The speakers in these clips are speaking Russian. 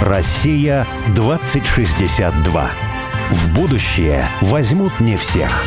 Россия 2062. В будущее возьмут не всех.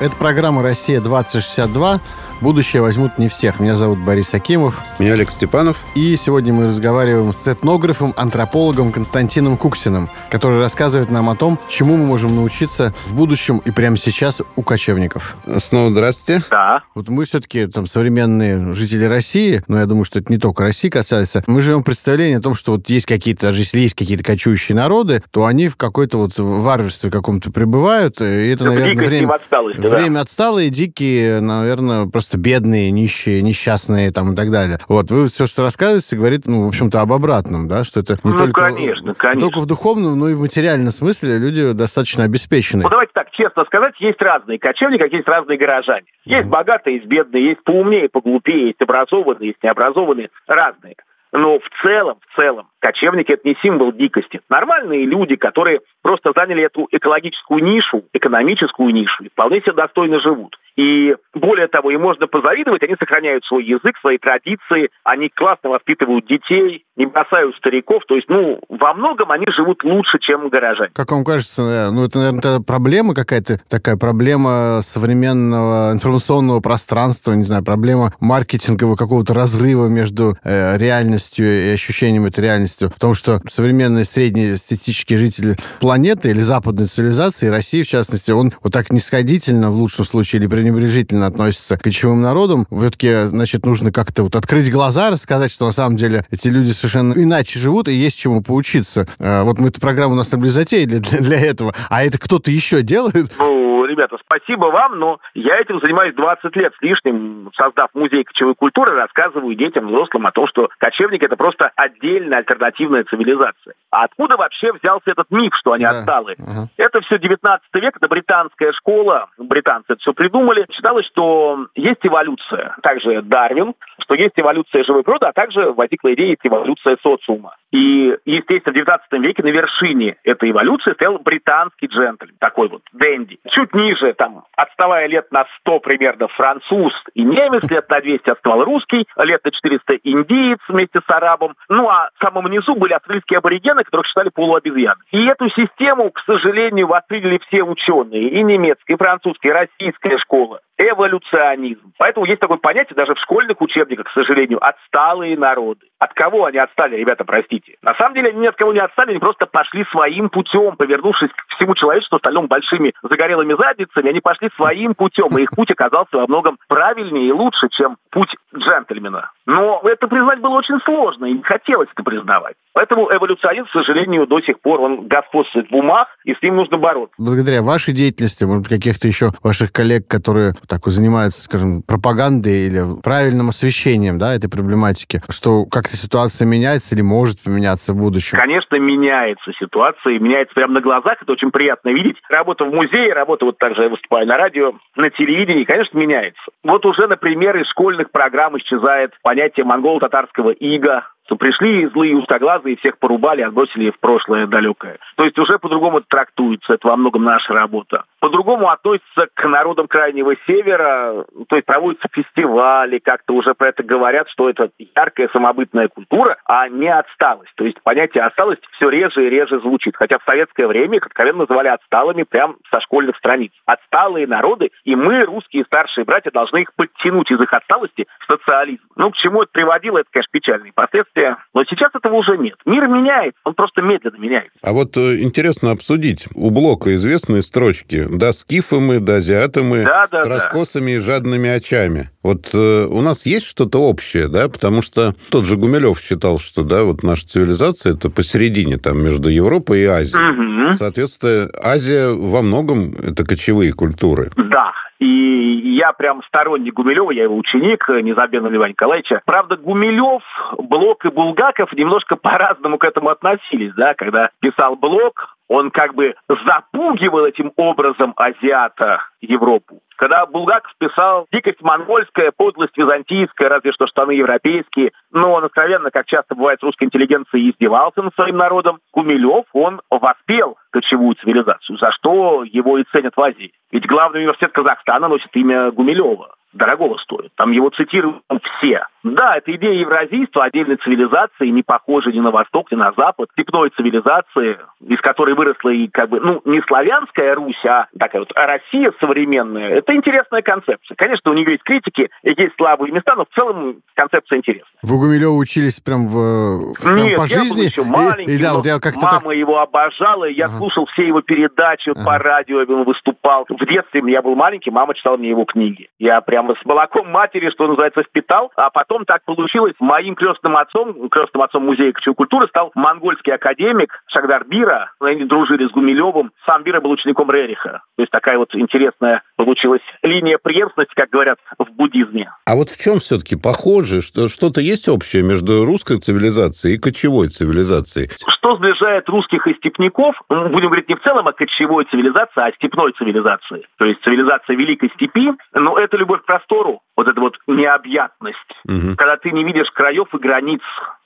Это программа «Россия-2062». Будущее возьмут не всех. Меня зовут Борис Акимов. Меня Олег Степанов. И сегодня мы разговариваем с этнографом, антропологом Константином Куксиным, который рассказывает нам о том, чему мы можем научиться в будущем и прямо сейчас у кочевников. Снова здравствуйте. Да. Вот мы все-таки там современные жители России, но я думаю, что это не только России касается, мы живем в представлении о том, что вот есть какие-то, даже если есть какие-то кочующие народы, то они в какой-то вот варварстве каком-то пребывают, и это, Да, наверное, время, отсталости, да. время отсталые, дикие, наверное, просто бедные, нищие, несчастные там и так далее. Вот, вы все, что рассказываете, говорит, ну, в общем-то, об обратном, да, что это не Ну, только... конечно, конечно. Только в духовном, но и в материальном смысле люди достаточно обеспечены. Ну, давайте так, честно сказать, есть разные кочевники, как есть разные горожане. Есть богатые, есть бедные, есть поумнее, поглупее, есть образованные, есть необразованные, разные. Но в целом, в целом, кочевники – это не символ дикости. Нормальные люди, которые просто заняли эту экологическую нишу, экономическую нишу, и вполне себе достойно живут. И более того, им можно позавидовать, они сохраняют свой язык, свои традиции, они классно воспитывают детей, не бросают стариков. То есть, ну, во многом они живут лучше, чем горожане. Как вам кажется, э, ну это, наверное, проблема какая-то, такая проблема современного информационного пространства, не знаю, проблема маркетингового какого-то разрыва между э, реальностью и ощущением этой реальности. Потому что современный среднестатистический житель планеты или западной цивилизации, России в частности, он вот так нисходительно, в лучшем случае, или пренебрежительно относится к кочевым народам. Все-таки, значит, нужно как-то вот открыть глаза, рассказать, что на самом деле эти люди совершенно иначе живут и есть чему поучиться. Э, Вот мы эту программу на самом деле затеяли для, для этого. А это кто-то еще делает? Ну, ребята, спасибо вам, но я этим занимаюсь 20 лет с лишним, создав музей кочевой культуры, рассказываю детям, взрослым о том, что кочевник – это просто отдельная альтернативная цивилизация. А откуда вообще взялся этот миф, что они Да. отсталые? Ага. Это все 19 век, это британская школа, британцы это все придумали. Считалось, что есть эволюция, также Дарвин, что есть эволюция живой природы, а также возникла идея эволюция социума. И, естественно, в 19 веке на вершине этой эволюции стоял британский джентльмен, такой вот Дэнди. Чуть ниже, там, отставая лет на 100 примерно француз и немец, лет на 200 отставал русский, лет на 400 индиец вместе с арабом. Ну, а в самом низу были австралийские аборигены, которых считали полуобезьян. И эту систему, к сожалению, восприняли все ученые, и немецкая, и французская, и российская школа. Эволюционизм. Поэтому есть такое понятие даже в школьных учебниках, к сожалению, отсталые народы. От кого они отстали, ребята, простите? На самом деле они ни от кого не отстали, они просто пошли своим путем, повернувшись к всему человечеству, остальном большими загорелыми задницами, они пошли своим путем, и их путь оказался во многом правильнее и лучше, чем путь джентльмена. Но это признать было очень сложно, и не хотелось это признавать. Поэтому эволюционизм, к сожалению, до сих пор он господствует в умах, и с ним нужно бороться. Благодаря вашей деятельности, может быть, каких-то еще ваших коллег, которые так занимаются, скажем, пропагандой или правильным освещением да, этой проблематики, что как-то ситуация меняется или может поменяться в будущем? Конечно, меняется ситуация, и меняется прямо на глазах. Это очень приятно видеть. Работа в музее, работа вот также я выступаю на радио, на телевидении, конечно, меняется. Вот уже, например, из школьных программ исчезает понятие монголо-татарского ига, что пришли злые узкоглазые, всех порубали, отбросили в прошлое далекое. То есть уже по-другому трактуется, это во многом наша работа. По-другому относится к народам Крайнего Севера, то есть проводятся фестивали, как-то уже про это говорят, что это яркая самобытная культура, а не отсталость. То есть понятие отсталость все реже и реже звучит. Хотя в советское время их откровенно называли отсталыми прямо со школьных страниц. Отсталые народы, и мы, русские старшие братья, должны их подтянуть из их отсталости в социализм. Ну, к чему это приводило, это, конечно, печальные последствия. Но сейчас этого уже нет. Мир меняется, он просто медленно меняется. А вот э, интересно обсудить. У Блока известные строчки. Да скифы мы, да азиаты мы, Да, да, с да. раскосами и жадными очами. Вот э, у нас есть что-то общее, да? Потому что тот же Гумилев считал, что, да, вот наша цивилизация это посередине, там, между Европой и Азией. Мгм. Соответственно, Азия во многом это кочевые культуры. Да. И я прям сторонник Гумилева, я его ученик, э, незабвенного Льва Николаевича. Правда, Гумилев, Блок и Булгаков немножко по-разному к этому относились, да, когда писал Блок, он как бы запугивал этим образом азиата Европу. Когда Булгаков писал «Дикость монгольская, подлость византийская, разве что штаны европейские», но он откровенно, как часто бывает с русской интеллигенцией, издевался над своим народом, Гумилев, он воспел кочевую цивилизацию, за что его и ценят в Азии. Ведь главный университет Казахстана носит имя Гумилева дорогого стоит. Там его цитируют все. Да, это идея евразийства, отдельной цивилизации, не похожей ни на Восток, ни на Запад, степной цивилизации, из которой выросла и как бы, ну, не славянская Русь, а такая вот Россия современная. Это интересная концепция. Конечно, у нее есть критики, есть слабые места, но в целом концепция интересная. Вы Гумилева учились прям, в, прям Нет, по жизни? я был еще маленький, и, и, да, вот я как-то мама так... его обожала, и я Ага. слушал все его передачи вот по Ага. радио, он выступал. В детстве я был маленький, мама читала мне его книги. Я прямо с молоком матери, что называется, впитал, а потом так получилось, моим крестным отцом, крестным отцом музея кочевой культуры стал монгольский академик Шагдар Бира. Они дружили с Гумилевым. Сам Бира был учеником Рериха. То есть такая вот интересная получилась линия преемственности, как говорят в буддизме. А вот в чем все-таки похоже, что что-то есть общее между русской цивилизацией и кочевой цивилизацией? Что сближает русских и степняков, ну, будем говорить не в целом о кочевой цивилизации, а о степной цивилизации. То есть цивилизация Великой Степи, но это любовь к простору, вот эта вот необъятность. Мгм. Когда ты не видишь краев и границ.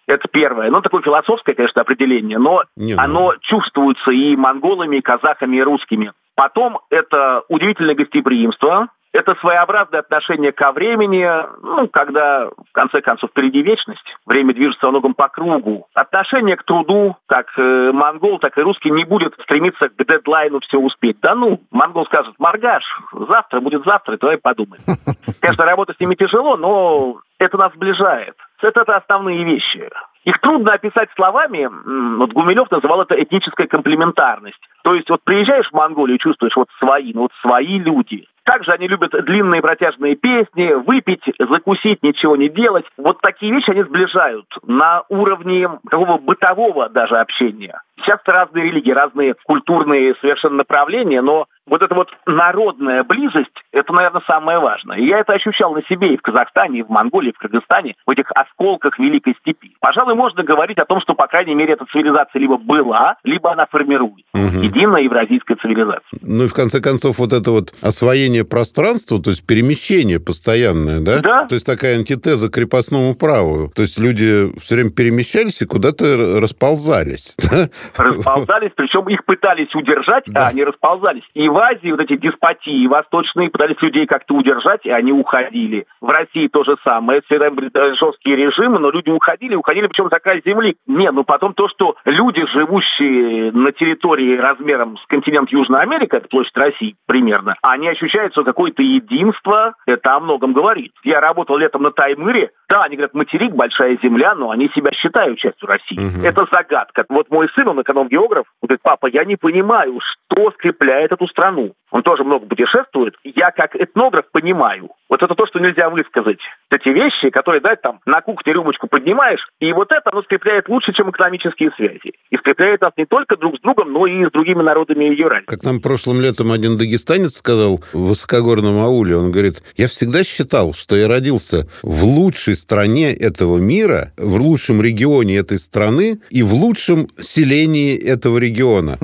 Это первое. Ну, такое философское, конечно, определение, но Не, ну- оно чувствуется и монголами, и казахами, и русскими. Потом это удивительное гостеприимство, это своеобразное отношение ко времени, ну, когда, в конце концов, впереди вечность, время движется во многом по кругу. Отношение к труду, как э, монгол, так и русский, не будет стремиться к дедлайну все успеть. Да ну, монгол скажет, Маргаш, завтра будет завтра, давай подумаем. Конечно, работать с ними тяжело, но это нас сближает. Это, это основные вещи. Их трудно описать словами. Вот Гумилев называл это этническая комплементарность. То есть вот приезжаешь в Монголию и чувствуешь вот свои, ну вот свои люди. Также они любят длинные протяжные песни, выпить, закусить, ничего не делать. Вот такие вещи они сближают на уровне такого бытового даже общения. Сейчас разные религии, разные культурные совершенно направления, но вот эта вот народная близость, это, наверное, самое важное. И я это ощущал на себе и в Казахстане, и в Монголии, и в Кыргызстане, в этих осколках Великой Степи. Пожалуй, можно говорить о том, что, по крайней мере, эта цивилизация либо была, либо она формирует. Мгм. Единая евразийская цивилизация. Ну и в конце концов вот это вот освоение пространства, то есть перемещение постоянное, да? Да. То есть такая антитеза крепостному праву. То есть люди все время перемещались и куда-то расползались. да? Расползались, причем их пытались удержать, Да. а они расползались. И в Азии вот эти деспотии восточные пытались людей как-то удержать, и они уходили. В России то же самое. Всегда были жесткие режимы, но люди уходили, уходили, причем за край земли. Не, ну потом то, что люди, живущие на территории размером с континент Южная Америка, это площадь России примерно, они ощущают, что какое-то единство, это о многом говорит. Я работал летом на Таймыре, да, они говорят, материк, большая земля, но они себя считают частью России. Мгм. Это загадка. Вот мой сын, он эконом-географ, он говорит, папа, я не понимаю, что скрепляет эту страну. Он тоже много путешествует. Я как этнограф понимаю. Вот это то, что нельзя высказать. Эти вещи, которые, да, там, на кухне рюмочку поднимаешь, и вот это, оно скрепляет лучше, чем экономические связи. И скрепляет нас не только друг с другом, но и с другими народами Евразии. Как нам прошлым летом один дагестанец сказал в высокогорном ауле, он говорит, я всегда считал, что я родился в лучшей стране этого мира, в лучшем регионе этой страны и в лучшем селении этого региона.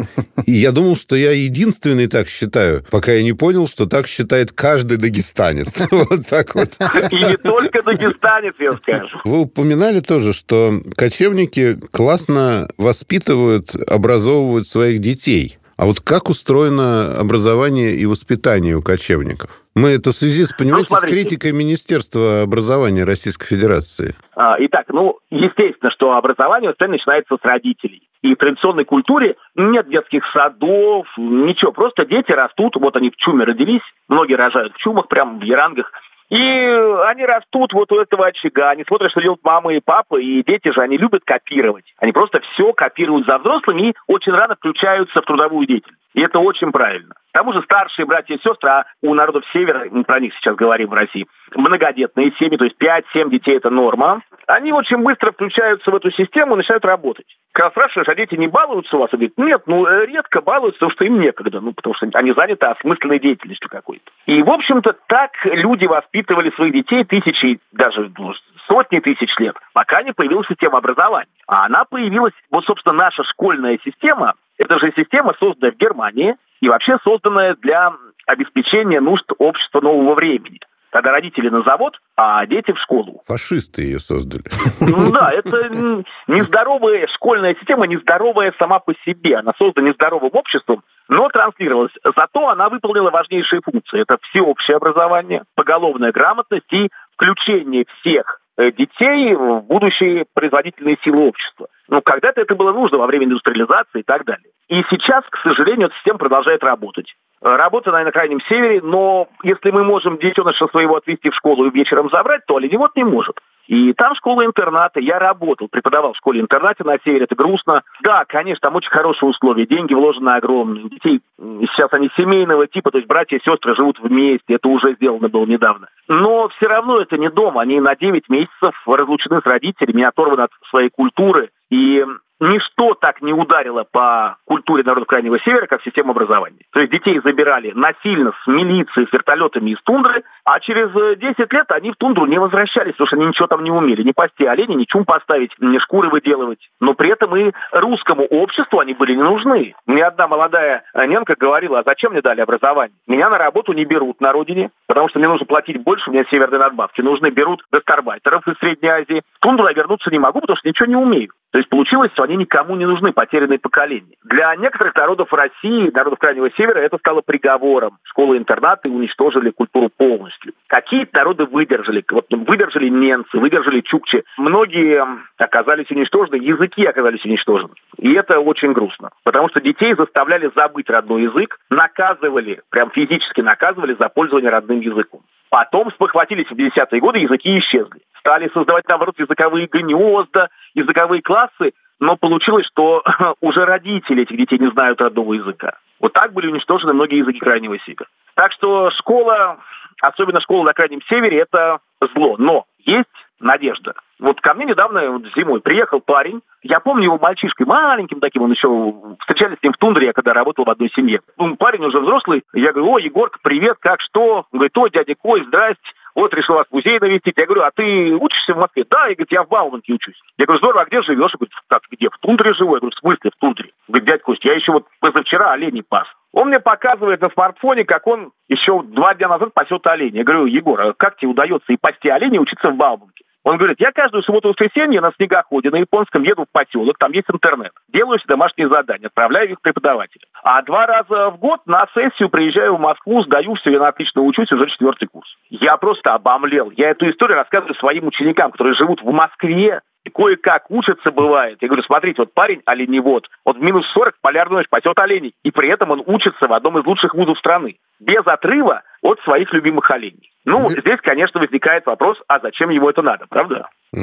И я думал, что я единственный так считаю, пока я не понял, что так считает каждый дагестанец. Вот так вот. И не только дагестанец, я скажу. Вы упоминали тоже, что кочевники классно воспитывают, образовывают своих детей. А вот как устроено образование и воспитание у кочевников? Мы это в связи с, понимаете, с Ну, смотрите. критикой Министерства образования Российской Федерации. А, Итак, ну, естественно, что образование у страны начинается с родителей. И в традиционной культуре нет детских садов, ничего. Просто дети растут, вот они в чуме родились, многие рожают в чумах, прям в ярангах. И они растут вот у этого очага, они смотрят, что делают мама и папа, и дети же, они любят копировать. Они просто все копируют за взрослыми и очень рано включаются в трудовую деятельность. И это очень правильно. К тому же старшие братья и сестры, а у народов Севера, мы про них сейчас говорим в России, многодетные семьи, то есть 5-7 детей – это норма, они очень быстро включаются в эту систему и начинают работать. Когда спрашиваешь, а дети не балуются у вас? Они говорят, нет, ну, э, редко балуются, потому что им некогда, ну, потому что они заняты осмысленной деятельностью какой-то. И, в общем-то, так люди воспитывали своих детей тысячи, даже ну, сотни тысяч лет, пока не появилась система образования. А она появилась, вот, собственно, наша школьная система, это же система, созданная в Германии и вообще созданная для обеспечения нужд общества нового времени. Когда родители на завод, а дети в школу. Фашисты ее создали. Ну да, это нездоровая школьная система, нездоровая сама по себе. Она создана нездоровым обществом, но транслировалась. Зато она выполнила важнейшие функции. Это всеобщее образование, поголовная грамотность и включение всех детей в будущие производительные силы общества. Ну, когда-то это было нужно во время индустриализации и так далее. И сейчас, к сожалению, эта система продолжает работать. Э, работа на, на Крайнем Севере, но если мы можем детеныша своего отвезти в школу и вечером забрать, то оленевод не может. И там школа-интерната. Я работал, преподавал в школе-интернате на севере. Это грустно. Да, конечно, там очень хорошие условия. Деньги вложены огромные. Детей сейчас они семейного типа, то есть братья и сестры живут вместе. Это уже сделано было недавно. Но все равно это не дом. Они на 9 месяцев разлучены с родителями, оторваны от своей культуры. И ничто так не ударило по культуре народов Крайнего Севера, как система образования. То есть детей забирали насильно с милицией, с вертолетами из тундры, а через 10 э, лет они в тундру не возвращались, потому что они ничего там не умели. Ни пасти оленя, ни чум поставить, ни шкуры выделывать. Но при этом и русскому обществу они были не нужны. Мне одна молодая немка говорила, а зачем мне дали образование? Меня на работу не берут на родине, потому что мне нужно платить больше, у меня северные надбавки. Нужны берут гастарбайтеров из Средней Азии. В тундру я вернуться не могу, потому что ничего не умею. То есть получилось, что они никому не нужны, потерянные поколения. Для некоторых народов России, народов Крайнего Севера, это стало приговором. Школы-интернаты уничтожили культуру полностью. Какие-то народы выдержали. Вот выдержали немцы, выдержали чукчи. Многие оказались уничтожены, языки оказались уничтожены. И это очень грустно. Потому что детей заставляли забыть родной язык, наказывали, прям физически наказывали за пользование родным языком. Потом спохватились в 50-е годы, языки исчезли. Стали создавать, наоборот, языковые гнезда, языковые классы, но получилось, что уже родители этих детей не знают родного языка. Вот так были уничтожены многие языки Крайнего Севера. Так что школа, особенно школа на Крайнем Севере, это зло. Но есть надежда. Вот ко мне недавно вот зимой приехал парень, я помню его мальчишкой, маленьким таким, он еще встречались с ним в тундре, я когда работал в одной семье. Ну, парень уже взрослый, я говорю, о, Егорка, привет, как, что? Он говорит, о, дядя Кой, здрасте вот решил вас в музей навестить. Я говорю, а ты учишься в Москве? Да, и говорит, я в Бауманке учусь. Я говорю, здорово, а где живешь? Он говорит, как, где? В тундре живу? Я говорю, в смысле в тундре? Он говорит, дядь Кость, я еще вот позавчера оленей пас. Он мне показывает на смартфоне, как он еще два дня назад пасет оленей. Я говорю, Егор, а как тебе удается и пасти оленей учиться в Бауманке? Он говорит, я каждую субботу-воскресенье на снегоходе на японском еду в поселок, там есть интернет. Делаю себе домашние задания, отправляю их преподавателям. А два раза в год на сессию приезжаю в Москву, сдаю все, я отлично учусь, уже четвертый курс. Я просто обомлел. Я эту историю рассказываю своим ученикам, которые живут в Москве, и кое-как учатся бывает. Я говорю, смотрите, вот парень оленевод, вот в минус 40 полярную ночь пасет оленей, и при этом он учится в одном из лучших вузов страны, без отрыва от своих любимых оленей. Ну, здесь, конечно, возникает вопрос, а зачем ему это надо, правда?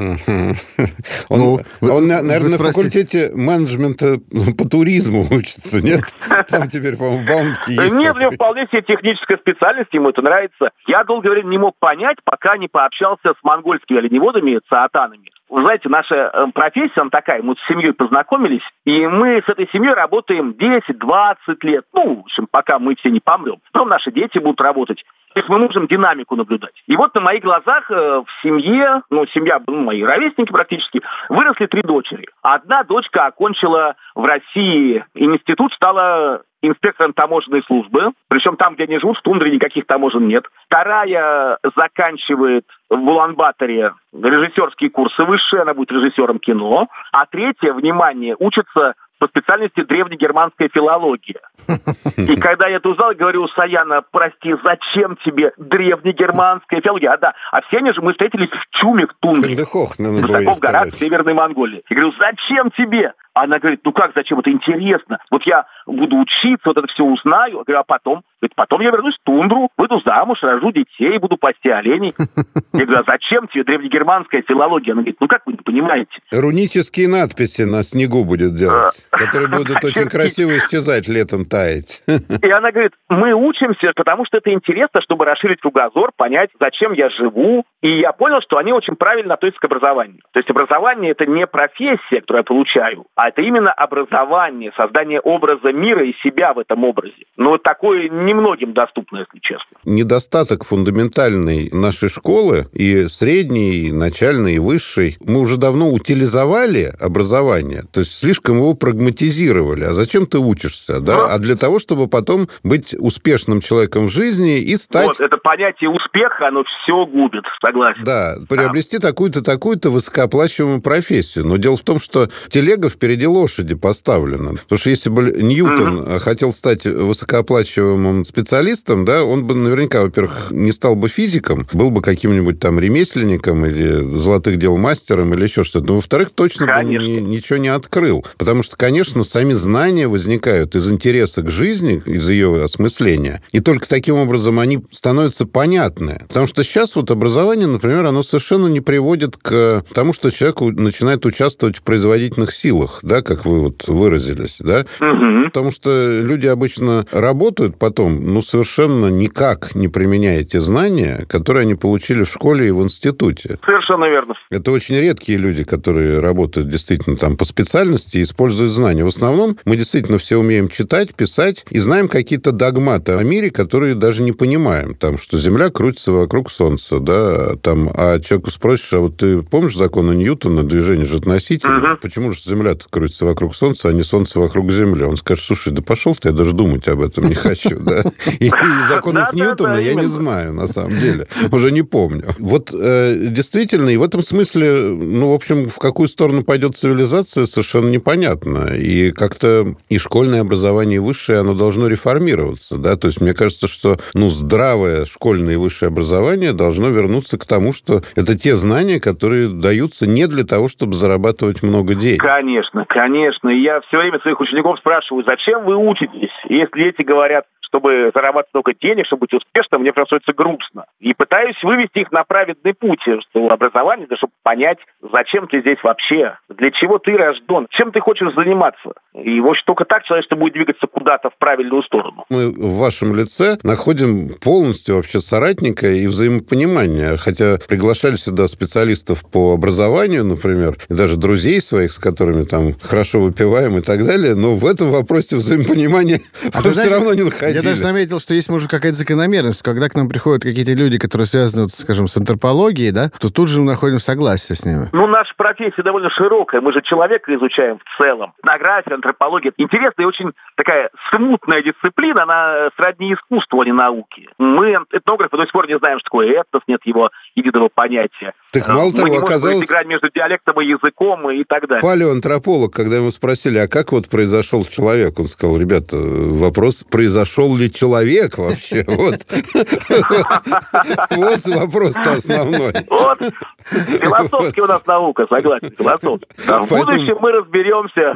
Он, ну, он наверное, на факультете менеджмента по туризму учится, нет? Там теперь, по-моему, Бауманке есть. Нет, у него вполне себе техническая специальность, ему это нравится. Я долгое время не мог понять, пока не пообщался с монгольскими оленеводами, цаатанами. Вы знаете, наша э, профессия, она такая, мы с семьей познакомились, и мы с этой семьей работаем 10-20 лет. Ну, в общем, пока мы все не помрем. Потом наши дети будут работать. То есть мы можем динамику наблюдать. И вот на моих глазах э, в семье, ну, семья, ну, мои ровесники практически, выросли три дочери. Одна дочка окончила в России институт, стала инспектором таможенной службы, причем там, где они живут, в тундре никаких таможен нет. Вторая заканчивает в Улан-Баторе режиссерские курсы высшие, она будет режиссером кино. А третья, внимание, учится по специальности древнегерманская филология. И когда я это узнал, говорю, Саяна, прости, зачем тебе древнегерманская филология? А да, а все они же, мы встретились в Чуме, в Тундре. В горах Северной Монголии. Я говорю, зачем тебе? Она говорит, ну как, зачем, это интересно. Вот я буду учиться, вот это все узнаю. Я говорю, а потом? Говорит, потом я вернусь в тундру, выйду замуж, рожу детей, буду пасти оленей. Я говорю, а зачем тебе древнегерманская филология? Она говорит, ну как вы не понимаете? Рунические надписи на снегу будет делать, которые будут очень красиво исчезать, летом таять. И она говорит, мы учимся, потому что это интересно, чтобы расширить кругозор, понять, зачем я живу. И я понял, что они очень правильно относятся к образованию. То есть образование – это не профессия, которую я получаю, а это именно образование, создание образа мира и себя в этом образе. Но такое немногим доступно, если честно. Недостаток фундаментальной нашей школы и средней, и начальной, и высшей. Мы уже давно утилизовали образование, то есть слишком его прагматизировали. А зачем ты учишься? Да? А для того, чтобы потом быть успешным человеком в жизни и стать... Вот, это понятие успеха, оно все губит, согласен. Да, приобрести да. такую-то, такую-то высокооплачиваемую профессию. Но дело в том, что телега впереди спереди лошади поставлено. Потому что если бы Ньютон mm-hmm. хотел стать высокооплачиваемым специалистом, да, он бы наверняка, во-первых, не стал бы физиком, был бы каким-нибудь там ремесленником или золотых дел мастером или еще что-то. Но, во-вторых, точно конечно. бы ни, ничего не открыл. Потому что, конечно, сами знания возникают из интереса к жизни, из ее осмысления. И только таким образом они становятся понятны. Потому что сейчас вот образование, например, оно совершенно не приводит к тому, что человек начинает участвовать в производительных силах, да, как вы вот выразились, да. Угу. Потому что люди обычно работают потом, ну, совершенно никак не применяя те знания, которые они получили в школе и в институте. Совершенно верно. Это очень редкие люди, которые работают действительно там по специальности и используют знания. В основном мы действительно все умеем читать, писать и знаем какие-то догматы о мире, которые даже не понимаем. Там, что Земля крутится вокруг Солнца, да, там, а человеку спросишь, а вот ты помнишь законы Ньютона, движение же относительно? Угу. Почему же Земля крутится вокруг Солнца, а не Солнце вокруг Земли? Он скажет, слушай, да пошел ты, я даже думать об этом не хочу, да? И законов Ньютона я не знаю, на самом деле. Уже не помню. Вот э, действительно, и в этом смысле, ну, в общем, в какую сторону пойдет цивилизация, совершенно непонятно. И как-то и школьное образование, и высшее, оно должно реформироваться, да? То есть мне кажется, что, ну, здравое школьное и высшее образование должно вернуться к тому, что это те знания, которые даются не для того, чтобы зарабатывать много денег. Конечно, конечно. Я все время своих учеников спрашиваю, зачем вы учитесь? Если эти говорят, чтобы зарабатывать много денег, чтобы быть успешным, мне становится грустно. И пытаюсь вывести их на праведный путь, что образование, да, чтобы понять, зачем ты здесь вообще, для чего ты рожден, чем ты хочешь заниматься. И вот только так человечество будет двигаться куда-то в правильную сторону. Мы в вашем лице находим полностью вообще соратника и взаимопонимание. Хотя приглашали сюда специалистов по образованию, например, и даже друзей своих, с которыми там хорошо выпиваем и так далее, но в этом вопросе взаимопонимания а все знаешь, равно не находили. Я даже заметил, что есть, может, какая-то закономерность. Когда к нам приходят какие-то люди, которые связаны, вот, скажем, с антропологией, да, то тут же мы находим согласие с ними. Ну, наша профессия довольно широкая. Мы же человека изучаем в целом. Этнография, антропология. Интересная и очень такая смутная дисциплина. Она сродни искусству, а не науке. Мы, этнографы, до сих пор не знаем, что такое этнос, нет его единого понятия. Так мало того, мы не оказалось... играть между диалектом и языком и так далее. Палеоантрополог, когда ему спросили, а как вот произошел человек, он сказал, ребята, вопрос, произошел ли человек вообще? Вот. Вопрос-то основной. Вот. Философский у нас наука, согласен, философский. А в будущем мы разберемся,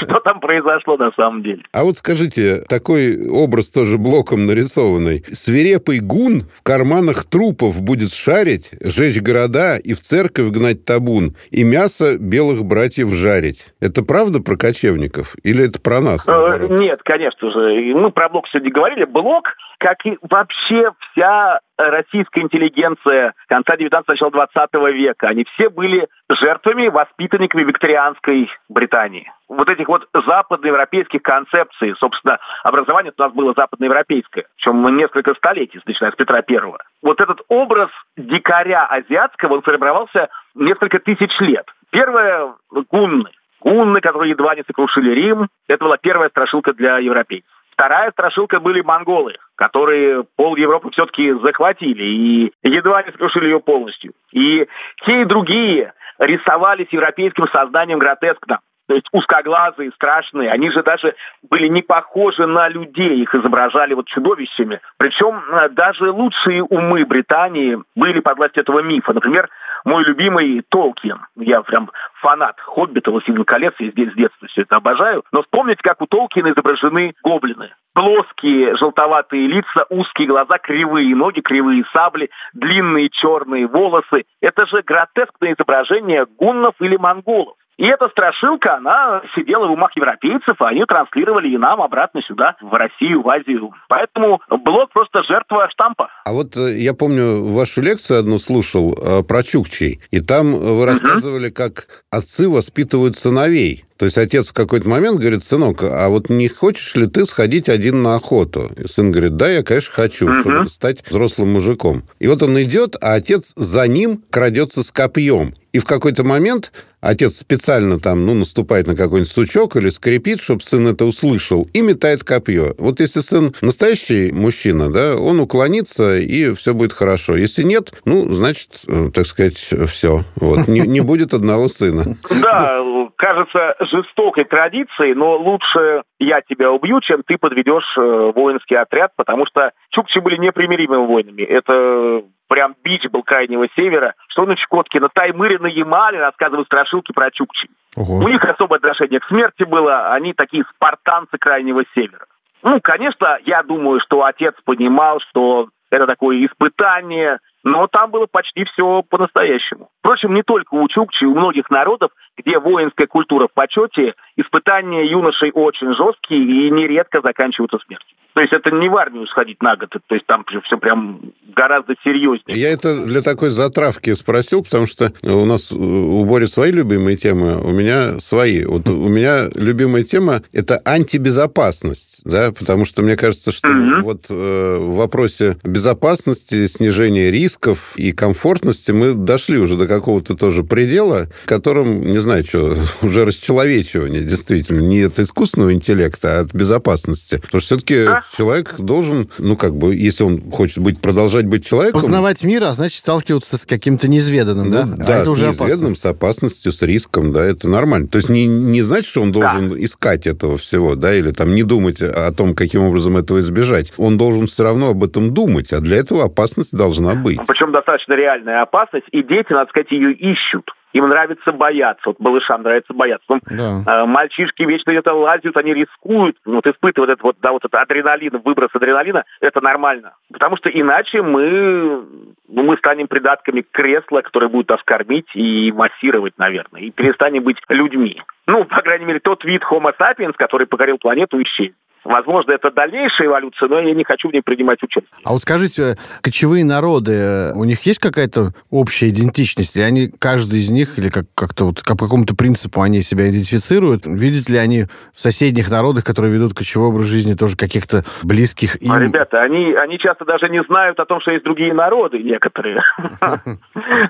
что там произошло на самом деле. А вот скажите, такой образ тоже блоком нарисованный. Свирепый гун в карманах трупов будет шарить, жечь города и в церковь гнать табун, и мясо белых братьев жарить. Это правда про кочевников? Или это про нас? Наоборот? Нет, конечно же. Мы про блок сегодня говорили. Блок, как и вообще вся российская интеллигенция конца 19 начала 20 века. Они все были жертвами, воспитанниками викторианской Британии. Вот этих вот западноевропейских концепций, собственно, образование у нас было западноевропейское, причем несколько столетий, начиная с Петра Первого. Вот этот образ дикаря азиатского, он формировался несколько тысяч лет. Первое – гунны. Гунны, которые едва не сокрушили Рим, это была первая страшилка для европейцев. Вторая страшилка были монголы, которые пол Европы все-таки захватили и едва не сокрушили ее полностью. И те и другие рисовались европейским созданием гротескно. То есть узкоглазые, страшные. Они же даже были не похожи на людей, их изображали вот чудовищами. Причем э, даже лучшие умы Британии были под властью этого мифа. Например, мой любимый Толкин. Я прям фанат Хоббита, Властелин колец, я здесь с детства все это обожаю. Но вспомните, как у Толкина изображены гоблины. Плоские желтоватые лица, узкие глаза, кривые ноги, кривые сабли, длинные черные волосы. Это же гротескное изображение гуннов или монголов. И эта страшилка, она сидела в умах европейцев, а они транслировали и нам обратно сюда, в Россию, в Азию. Поэтому блок просто жертва штампа. А вот э, я помню, вашу лекцию одну слушал э, про Чукчей, и там вы рассказывали, как отцы воспитывают сыновей. То есть отец в какой-то момент говорит, сынок, а вот не хочешь ли ты сходить один на охоту? И сын говорит, да, я, конечно, хочу, uh чтобы стать взрослым мужиком. И вот он идет, а отец за ним крадется с копьем. И в какой-то момент отец специально там, ну, наступает на какой-нибудь сучок или скрипит, чтобы сын это услышал, и метает копье. Вот если сын настоящий мужчина, да, он уклонится, и все будет хорошо. Если нет, ну, значит, э, так сказать, все. Вот. Не, не будет одного сына. Да, кажется жестокой традицией, но лучше я тебя убью, чем ты подведешь э, воинский отряд, потому что чукчи были непримиримыми воинами. Это прям бич был крайнего севера. Что на Чукотке, на Таймыре, на Ямале рассказывают страшилки про чукчи. Ого. У них особое отношение к смерти было. Они такие спартанцы крайнего севера. Ну, конечно, я думаю, что отец понимал, что это такое испытание, но там было почти все по-настоящему. Впрочем, не только у чукчи, у многих народов, где воинская культура в почете, испытания юношей очень жесткие и нередко заканчиваются смертью. То есть это не в армию сходить на год, то есть там все прям гораздо серьезнее. Я это для такой затравки спросил, потому что у нас у Бори свои любимые темы, у меня свои. Вот у меня любимая тема – это антибезопасность, да, потому что мне кажется, что mm-hmm. вот э, в вопросе безопасности, снижения рисков и комфортности мы дошли уже до какого-то тоже предела, которым, не знаю, что, уже расчеловечивание, действительно, не от искусственного интеллекта, а от безопасности. Потому что все-таки а? человек должен, ну, как бы, если он хочет быть, продолжать быть человеком... Познавать мир, а значит, сталкиваться с каким-то неизведанным, ну, да? Да, а это с уже неизведанным, опасность. с опасностью, с риском, да, это нормально. То есть не, не значит, что он должен да. искать этого всего, да, или там не думать о том, каким образом этого избежать. Он должен все равно об этом думать, а для этого опасность должна быть. Причем достаточно реальная опасность, и дети, надо сказать, ее ищут. Им нравится бояться. Вот малышам нравится бояться. Ну, да. э, мальчишки вечно где-то лазят, они рискуют. Вот испытывают этот вот, да, вот этот адреналин, выброс адреналина, это нормально. Потому что иначе мы, ну, мы станем придатками кресла, которое будет нас кормить и массировать, наверное, и перестанем быть людьми. Ну, по крайней мере, тот вид Homo sapiens, который покорил планету, исчезнет. Возможно, это дальнейшая эволюция, но я не хочу в ней принимать участие. А вот скажите, кочевые народы, у них есть какая-то общая идентичность? Или они, каждый из них, или как- как-то вот по какому-то принципу они себя идентифицируют? Видят ли они в соседних народах, которые ведут кочевой образ жизни, тоже каких-то близких им? А, ребята, они, они часто даже не знают о том, что есть другие народы некоторые.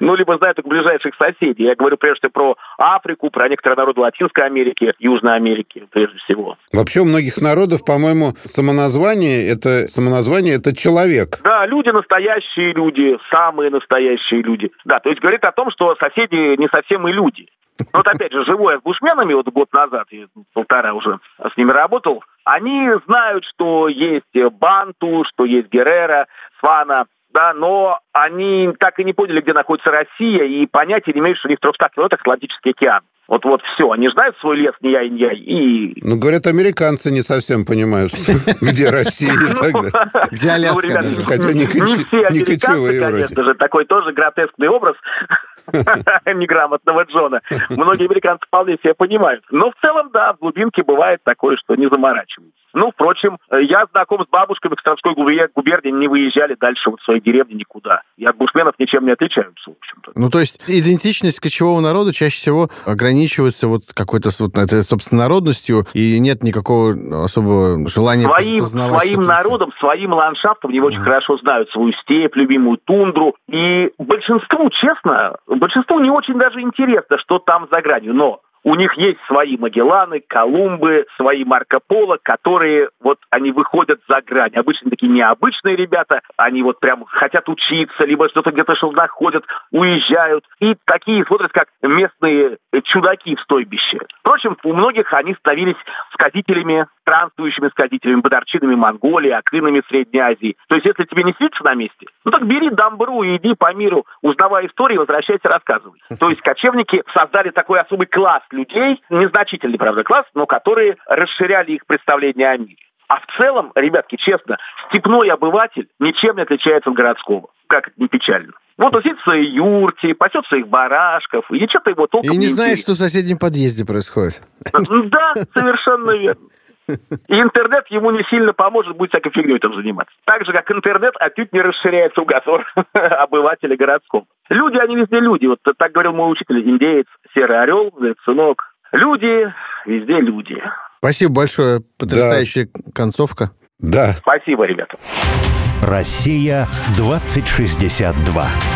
Ну, либо знают только ближайших соседей. Я говорю прежде про Африку, про некоторые народы Латинской Америки, Южной Америки, прежде всего. Вообще у многих народов по-моему, самоназвание это самоназвание это человек. Да, люди настоящие люди, самые настоящие люди. Да, то есть говорит о том, что соседи не совсем и люди. Вот опять же, живу я с бушменами вот год назад, полтора уже с ними работал, они знают, что есть Банту, что есть Геррера, Свана, да, но они так и не поняли, где находится Россия, и понятия не имеют, что у них в 300 километрах Атлантический океан. Вот, вот все. Они знают свой лес, не я и не я. И... Ну, говорят, американцы не совсем понимают, где Россия и так далее. Где Аляска ну, Хотя не все американцы, конечно же, такой тоже гротескный образ неграмотного Джона. Многие американцы вполне себя понимают. Но в целом, да, в глубинке бывает такое, что не заморачиваются. Ну, впрочем, я знаком с бабушками в Костромской губернии, не выезжали дальше вот своей деревни никуда. И от бушменов ничем не отличаются, в общем-то. Ну, то есть идентичность кочевого народа чаще всего ограничивается вот какой-то вот этой, собственно, народностью, и нет никакого особого желания своим, познавать Своим народом, своим ландшафтом они очень хорошо знают свою степь, любимую тундру. И большинству, честно, большинству не очень даже интересно, что там за гранью. Но у них есть свои Магелланы, Колумбы, свои Марко Поло, которые вот они выходят за грань. Обычно такие необычные ребята, они вот прям хотят учиться, либо что-то где-то что находят, уезжают. И такие смотрят, как местные чудаки в стойбище. Впрочем, у многих они становились сказителями, странствующими сказителями, бодарчинами Монголии, акринами Средней Азии. То есть, если тебе не сидится на месте, ну так бери дамбру и иди по миру, узнавай истории, возвращайся, рассказывай. То есть, кочевники создали такой особый класс людей, незначительный, правда, класс, но которые расширяли их представление о мире. А в целом, ребятки, честно, степной обыватель ничем не отличается от городского. Как это не печально. Вот он сидит в своей юрте, пасет своих барашков, и что-то его толком И не, не знает, что в соседнем подъезде происходит. Да, совершенно верно. И интернет ему не сильно поможет, будет всякой фигней там заниматься. Так же, как интернет отнюдь не расширяет кругозор обывателя городского. Люди, они везде люди. Вот так говорил мой учитель, индеец, серый орел, говорит, сынок, люди, везде люди. Спасибо большое. Потрясающая да. концовка. Да. Спасибо, ребята. Россия 2062.